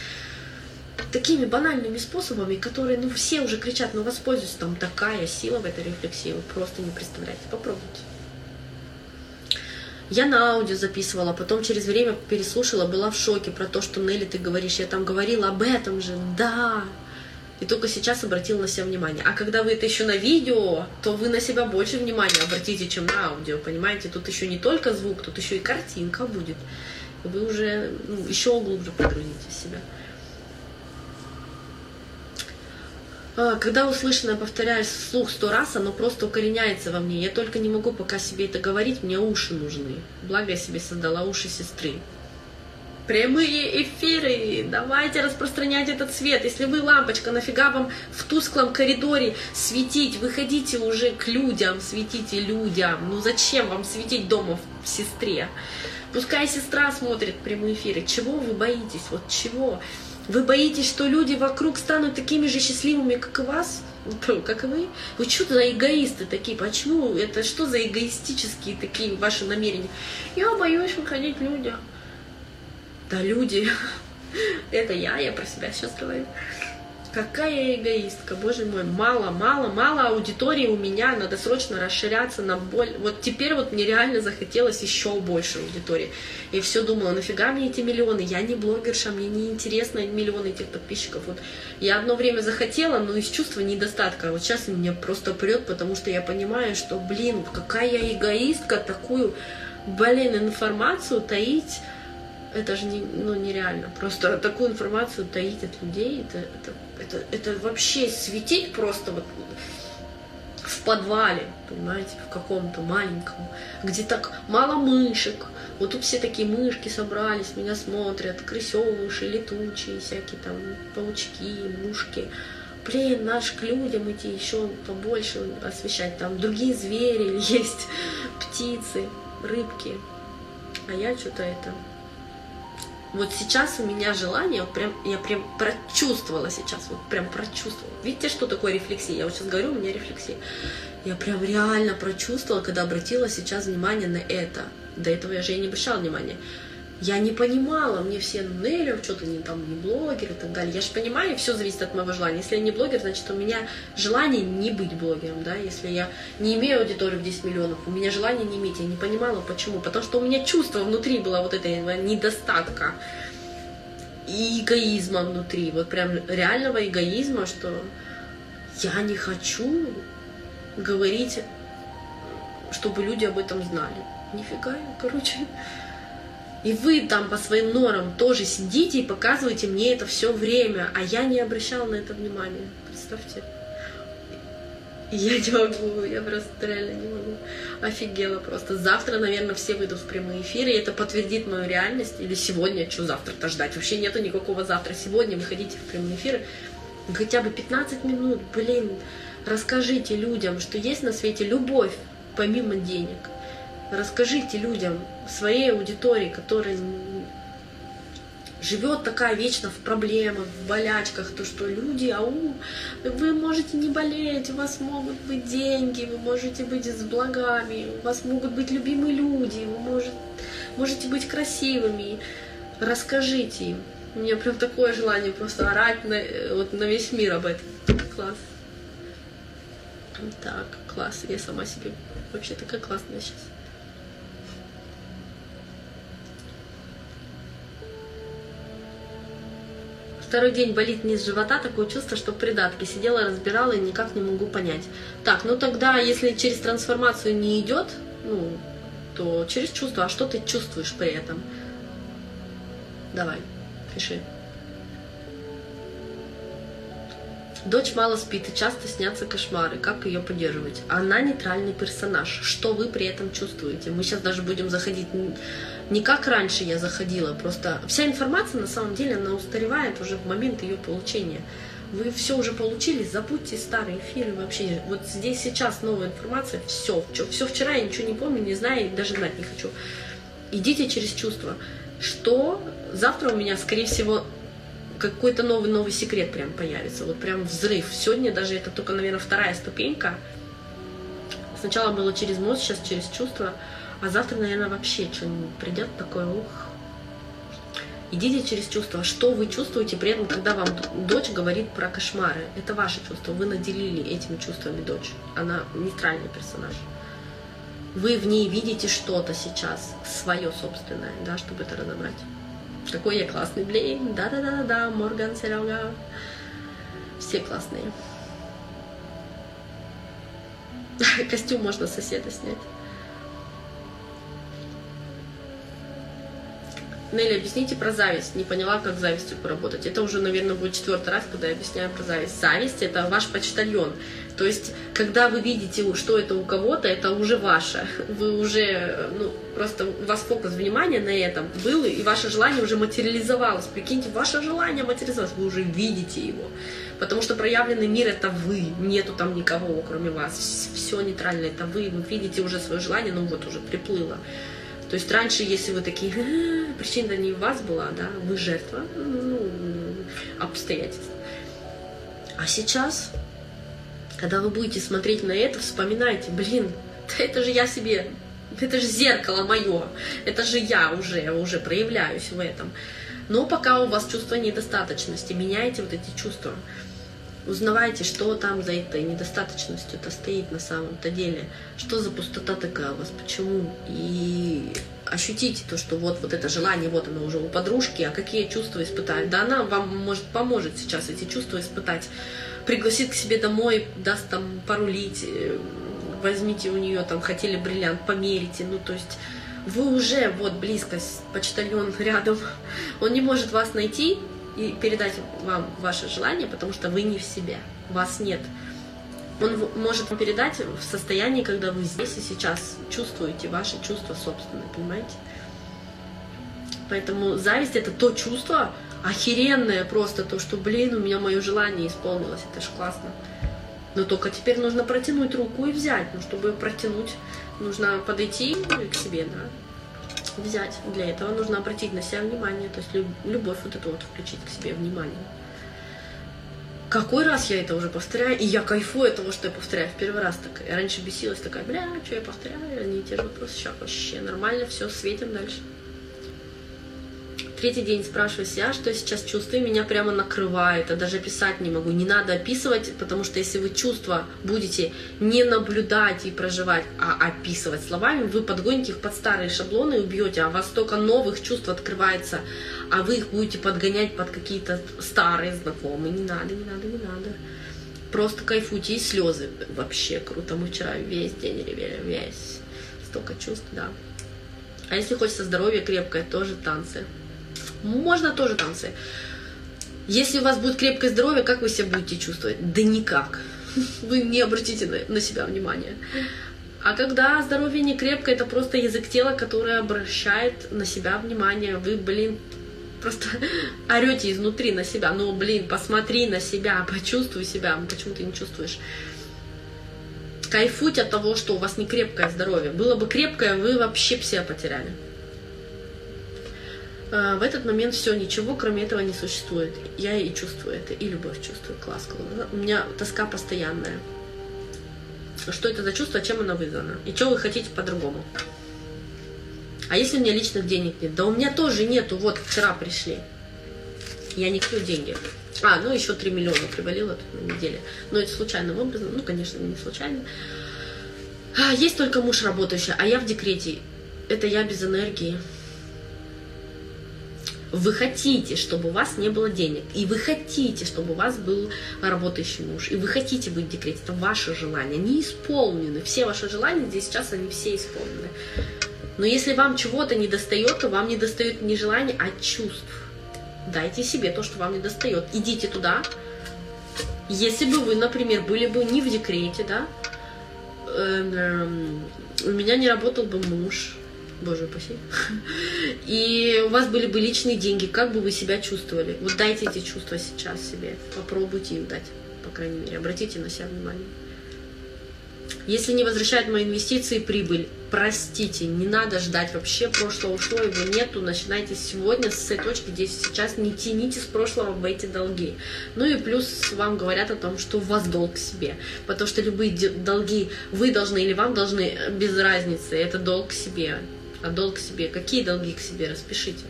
такими банальными способами, которые, ну, все уже кричат, но воспользуйтесь, там такая сила в этой рефлексии, вы просто не представляете. Попробуйте. Я на аудио записывала, потом через время переслушала, была в шоке про то, что Нелли, ты говоришь, я там говорила об этом же, да. И только сейчас обратила на себя внимание. А когда вы это еще на видео, то вы на себя больше внимания обратите, чем на аудио, понимаете? Тут еще не только звук, тут еще и картинка будет. Вы уже ну, еще глубже погрузите себя. А, когда услышанное повторяешь вслух сто раз, оно просто укореняется во мне. Я только не могу пока себе это говорить, мне уши нужны. Благо я себе создала уши сестры. Прямые эфиры, давайте распространять этот свет. Если вы лампочка, нафига вам в тусклом коридоре светить? Выходите уже к людям, светите людям. Ну зачем вам светить дома в сестре? Пускай сестра смотрит прямые эфиры. Чего вы боитесь? Вот чего? Вы боитесь, что люди вокруг станут такими же счастливыми, как и вас? Как и вы? Вы что за эгоисты такие? Почему? Это что за эгоистические такие ваши намерения? Я боюсь выходить людям. Да люди, это я, я про себя сейчас говорю. Какая эгоистка, боже мой, мало, мало, мало аудитории у меня, надо срочно расширяться на боль. Вот теперь вот мне реально захотелось еще больше аудитории. И все думала, нафига мне эти миллионы? Я не блогерша, мне не интересно миллионы этих подписчиков. Вот я одно время захотела, но из чувства недостатка. Вот сейчас меня просто прет, потому что я понимаю, что, блин, какая я эгоистка, такую, блин, информацию таить это же не, ну, нереально. Просто такую информацию таить от людей, это, это, это, это вообще светить просто вот в подвале, понимаете, в каком-то маленьком, где так мало мышек. Вот тут все такие мышки собрались, меня смотрят, крысёвыши, летучие, всякие там паучки, мушки. Блин, наш к людям идти еще побольше освещать. Там другие звери есть, птицы, рыбки. А я что-то это вот сейчас у меня желание, вот прям, я прям прочувствовала сейчас, вот прям прочувствовала. Видите, что такое рефлексия? Я вот сейчас говорю, у меня рефлексия. Я прям реально прочувствовала, когда обратила сейчас внимание на это. До этого я же и не обращала внимания я не понимала, мне все, Неля, что-то не там, не блогер и так далее. Я же понимаю, все зависит от моего желания. Если я не блогер, значит, у меня желание не быть блогером, да. Если я не имею аудиторию в 10 миллионов, у меня желание не иметь. Я не понимала, почему. Потому что у меня чувство внутри было вот этого недостатка и эгоизма внутри. Вот прям реального эгоизма, что я не хочу говорить, чтобы люди об этом знали. Нифига, короче, И вы там по своим норам тоже сидите и показываете мне это все время, а я не обращала на это внимания. Представьте. Я не могу, я просто реально не могу. Офигела просто. Завтра, наверное, все выйдут в прямые эфиры, и это подтвердит мою реальность. Или сегодня, что завтра-то ждать? Вообще нету никакого завтра. Сегодня выходите в прямые эфиры. Хотя бы 15 минут, блин, расскажите людям, что есть на свете любовь помимо денег. Расскажите людям, своей аудитории, которая живет такая вечно в проблемах, в болячках, то что люди, ау, вы можете не болеть, у вас могут быть деньги, вы можете быть с благами, у вас могут быть любимые люди, вы может, можете быть красивыми. Расскажите им. У меня прям такое желание просто орать на, вот, на весь мир об этом. Класс. Так, класс. Я сама себе вообще такая классная сейчас. Второй день болит низ живота, такое чувство, что придатки. Сидела, разбирала и никак не могу понять. Так, ну тогда, если через трансформацию не идет, ну, то через чувство. А что ты чувствуешь при этом? Давай, пиши. Дочь мало спит и часто снятся кошмары. Как ее поддерживать? Она нейтральный персонаж. Что вы при этом чувствуете? Мы сейчас даже будем заходить не как раньше я заходила, просто вся информация на самом деле она устаревает уже в момент ее получения. Вы все уже получили, забудьте старые эфиры вообще. Вот здесь сейчас новая информация, все. Все вчера я ничего не помню, не знаю, даже знать не хочу. Идите через чувства. Что завтра у меня, скорее всего, какой-то новый новый секрет прям появится. Вот прям взрыв. Сегодня даже это только, наверное, вторая ступенька. Сначала было через мозг, сейчас через чувства. А завтра, наверное, вообще что-нибудь придет такое, ух. Идите через чувства. Что вы чувствуете при этом, когда вам дочь говорит про кошмары? Это ваше чувство. Вы наделили этими чувствами дочь. Она нейтральный персонаж. Вы в ней видите что-то сейчас, свое собственное, да, чтобы это разобрать. Какой я классный, блин. Да-да-да-да, Морган, Серега. Все классные. Костюм можно соседа снять. Нелли, объясните про зависть. Не поняла, как с завистью поработать. Это уже, наверное, будет четвертый раз, когда я объясняю про зависть. Зависть – это ваш почтальон. То есть, когда вы видите, что это у кого-то, это уже ваше. Вы уже, ну, просто у вас фокус внимания на этом был, и ваше желание уже материализовалось. Прикиньте, ваше желание материализовалось, вы уже видите его. Потому что проявленный мир – это вы, нету там никого, кроме вас. Все нейтрально – это вы. Вы видите уже свое желание, ну вот уже приплыло. То есть раньше, если вы такие, «Э, причина не в вас была, да, вы жертва ну, обстоятельств. А сейчас, когда вы будете смотреть на это, вспоминайте, блин, это же я себе, это же зеркало мое, это же я уже, уже проявляюсь в этом. Но пока у вас чувство недостаточности, меняйте вот эти чувства. Узнавайте, что там за этой недостаточностью-то стоит на самом-то деле. Что за пустота такая у вас, почему. И ощутите то, что вот, вот это желание, вот оно уже у подружки, а какие чувства испытать. Да она вам может поможет сейчас эти чувства испытать. Пригласит к себе домой, даст там порулить, э, возьмите у нее там, хотели бриллиант, померите. Ну, то есть вы уже вот близко, почтальон рядом, он не может вас найти, и передать вам ваше желание, потому что вы не в себе, вас нет. Он может вам передать в состоянии, когда вы здесь и сейчас чувствуете ваши чувства собственные, понимаете? Поэтому зависть это то чувство охеренное просто, то, что, блин, у меня мое желание исполнилось, это ж классно. Но только теперь нужно протянуть руку и взять. Но чтобы протянуть, нужно подойти к себе, да, взять. Для этого нужно обратить на себя внимание, то есть любовь вот эту вот включить к себе внимание. Какой раз я это уже повторяю, и я кайфую от того, что я повторяю в первый раз. Так, я раньше бесилась, такая, бля, что я повторяю, они те же вопросы, сейчас вообще нормально, все, светим дальше. Третий день спрашиваю себя, что я сейчас чувствую, меня прямо накрывает, а даже писать не могу. Не надо описывать, потому что если вы чувства будете не наблюдать и проживать, а описывать словами, вы подгоните их под старые шаблоны и убьете, а у вас столько новых чувств открывается, а вы их будете подгонять под какие-то старые знакомые. Не надо, не надо, не надо. Просто кайфуйте и слезы. Вообще круто. Мы вчера весь день ревели, весь. Столько чувств, да. А если хочется здоровья крепкое, тоже танцы. Можно тоже танцы. Если у вас будет крепкое здоровье, как вы себя будете чувствовать? Да никак. Вы не обратите на, себя внимания. А когда здоровье не крепкое, это просто язык тела, который обращает на себя внимание. Вы, блин, просто орете изнутри на себя. Ну, блин, посмотри на себя, почувствуй себя. Почему ты не чувствуешь? Кайфуть от того, что у вас не крепкое здоровье. Было бы крепкое, вы вообще все потеряли. А, в этот момент все, ничего кроме этого не существует. Я и чувствую это, и любовь чувствую. Класс, класс. У меня тоска постоянная. Что это за чувство, чем оно вызвано? И что вы хотите по-другому? А если у меня личных денег нет? Да у меня тоже нету. Вот, вчера пришли. Я не клю деньги. А, ну еще 3 миллиона привалило тут на неделе. Но это случайным образом. Ну, конечно, не случайно. А, есть только муж работающий, а я в декрете. Это я без энергии. Вы хотите, чтобы у вас не было денег, и вы хотите, чтобы у вас был работающий муж, и вы хотите быть в декрете. Это ваше желание. Они исполнены. Все ваши желания здесь сейчас, они все исполнены. Но если вам чего-то не достает, то вам не достает не желания, а чувств. Дайте себе то, что вам не достает. Идите туда. Если бы вы, например, были бы не в декрете, да, эм, у меня не работал бы муж, боже упаси, и у вас были бы личные деньги, как бы вы себя чувствовали? Вот дайте эти чувства сейчас себе, попробуйте их дать, по крайней мере, обратите на себя внимание. Если не возвращают мои инвестиции прибыль, простите, не надо ждать вообще прошлого ушло, его нету, начинайте сегодня с этой точки, здесь сейчас не тяните с прошлого в эти долги. Ну и плюс вам говорят о том, что у вас долг к себе, потому что любые долги вы должны или вам должны, без разницы, это долг к себе. А долг себе, какие долги к себе, распишите.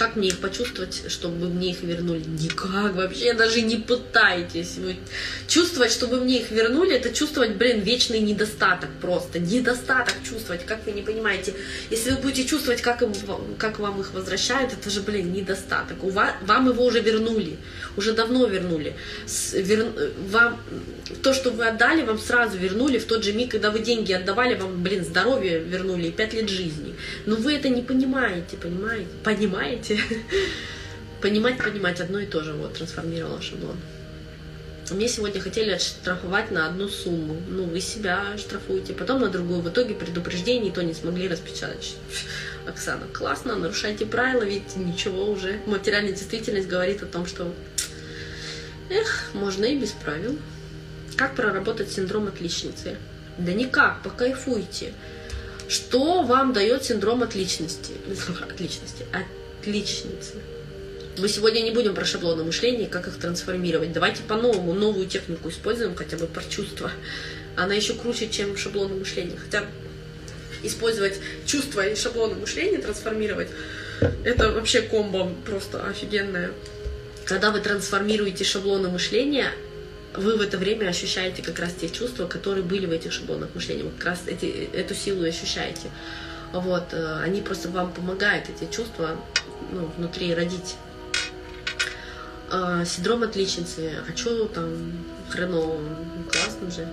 Как мне их почувствовать, чтобы мне их вернули? Никак, вообще даже не пытайтесь. Чувствовать, чтобы мне их вернули, это чувствовать, блин, вечный недостаток просто. Недостаток чувствовать, как вы не понимаете. Если вы будете чувствовать, как, им, как вам их возвращают, это же, блин, недостаток. У вас, вам его уже вернули, уже давно вернули. С, вер, вам, то, что вы отдали, вам сразу вернули в тот же миг, когда вы деньги отдавали, вам, блин, здоровье вернули и пять лет жизни. Но вы это не понимаете, понимаете? Понимаете? Понимаете? Понимать, понимать одно и то же, вот, трансформировала шаблон. Мне сегодня хотели отштрафовать на одну сумму. Ну, вы себя штрафуете, потом на другую. В итоге предупреждение то не смогли распечатать. Оксана, классно, нарушайте правила, ведь ничего уже. Материальная действительность говорит о том, что эх, можно и без правил. Как проработать синдром отличницы? Да никак, покайфуйте. Что вам дает синдром отличности? Отличности отличницы. Мы сегодня не будем про шаблоны мышления, как их трансформировать. Давайте по-новому, новую технику используем, хотя бы про чувства. Она еще круче, чем шаблоны мышления. Хотя использовать чувства и шаблоны мышления, трансформировать, это вообще комбо просто офигенное. Когда вы трансформируете шаблоны мышления, вы в это время ощущаете как раз те чувства, которые были в этих шаблонах мышления. Вы как раз эти, эту силу ощущаете. Вот, э, они просто вам помогают, эти чувства ну, внутри родить. А, синдром отличницы. А что там хреново? Классно же.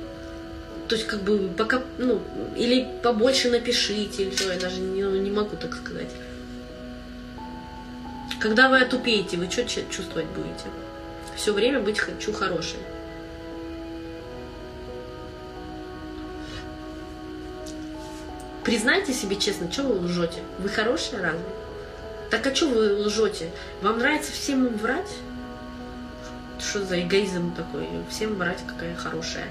То есть, как бы, пока, ну, или побольше напишите, или что, я даже не, ну, не могу так сказать. Когда вы отупеете, вы что чувствовать будете? Все время быть хочу хорошей. Признайте себе честно, что вы лжете. Вы хорошая разве? Так а что вы лжете? Вам нравится всем врать? Что за эгоизм такой? Всем врать, какая хорошая.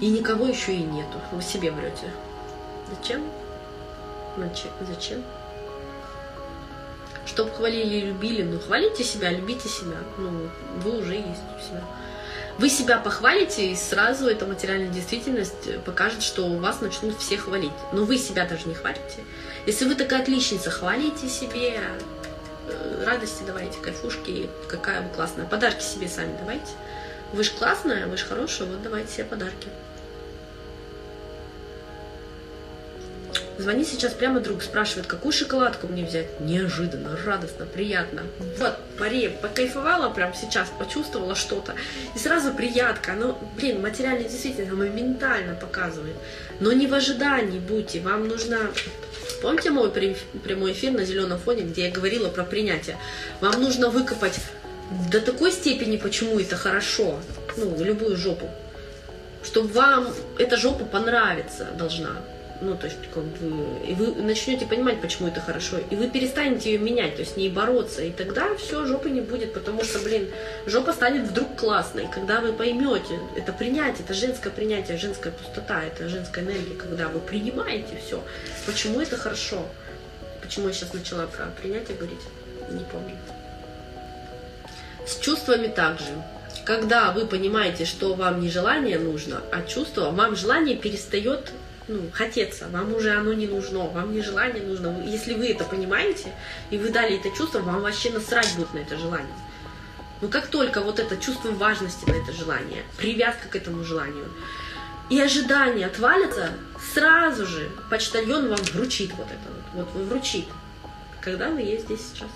И никого еще и нету. Вы себе врете. Зачем? Зачем? Чтоб хвалили и любили. Ну, хвалите себя, любите себя. Ну, вы уже есть у себя. Вы себя похвалите, и сразу эта материальная действительность покажет, что у вас начнут все хвалить. Но вы себя даже не хвалите. Если вы такая отличница, хвалите себе, э, радости давайте, кайфушки, какая вы классная. Подарки себе сами давайте. Вы же классная, вы же хорошая, вот давайте себе подарки. Звонит сейчас прямо друг, спрашивает, какую шоколадку мне взять. Неожиданно, радостно, приятно. Вот, Мария покайфовала прям сейчас, почувствовала что-то. И сразу приятка. Ну, блин, материальная действительно моментально показывает. Но не в ожидании будьте. Вам нужно Помните мой прямой эфир на зеленом фоне, где я говорила про принятие? Вам нужно выкопать до такой степени, почему это хорошо, ну, любую жопу, чтобы вам эта жопа понравиться должна. Ну, то есть, как бы, и вы начнете понимать, почему это хорошо, и вы перестанете ее менять, то есть не бороться, и тогда все, жопы не будет, потому что, блин, жопа станет вдруг классной, когда вы поймете, это принятие, это женское принятие, женская пустота, это женская энергия, когда вы принимаете все, почему это хорошо, почему я сейчас начала про принятие говорить, не помню. С чувствами также. Когда вы понимаете, что вам не желание нужно, а чувство, вам желание перестает ну, хотеться, вам уже оно не нужно, вам не желание нужно. Если вы это понимаете, и вы дали это чувство, вам вообще насрать будет на это желание. Но как только вот это чувство важности на это желание, привязка к этому желанию, и ожидание отвалится, сразу же почтальон вам вручит вот это вот, вот вручит, когда вы есть здесь сейчас.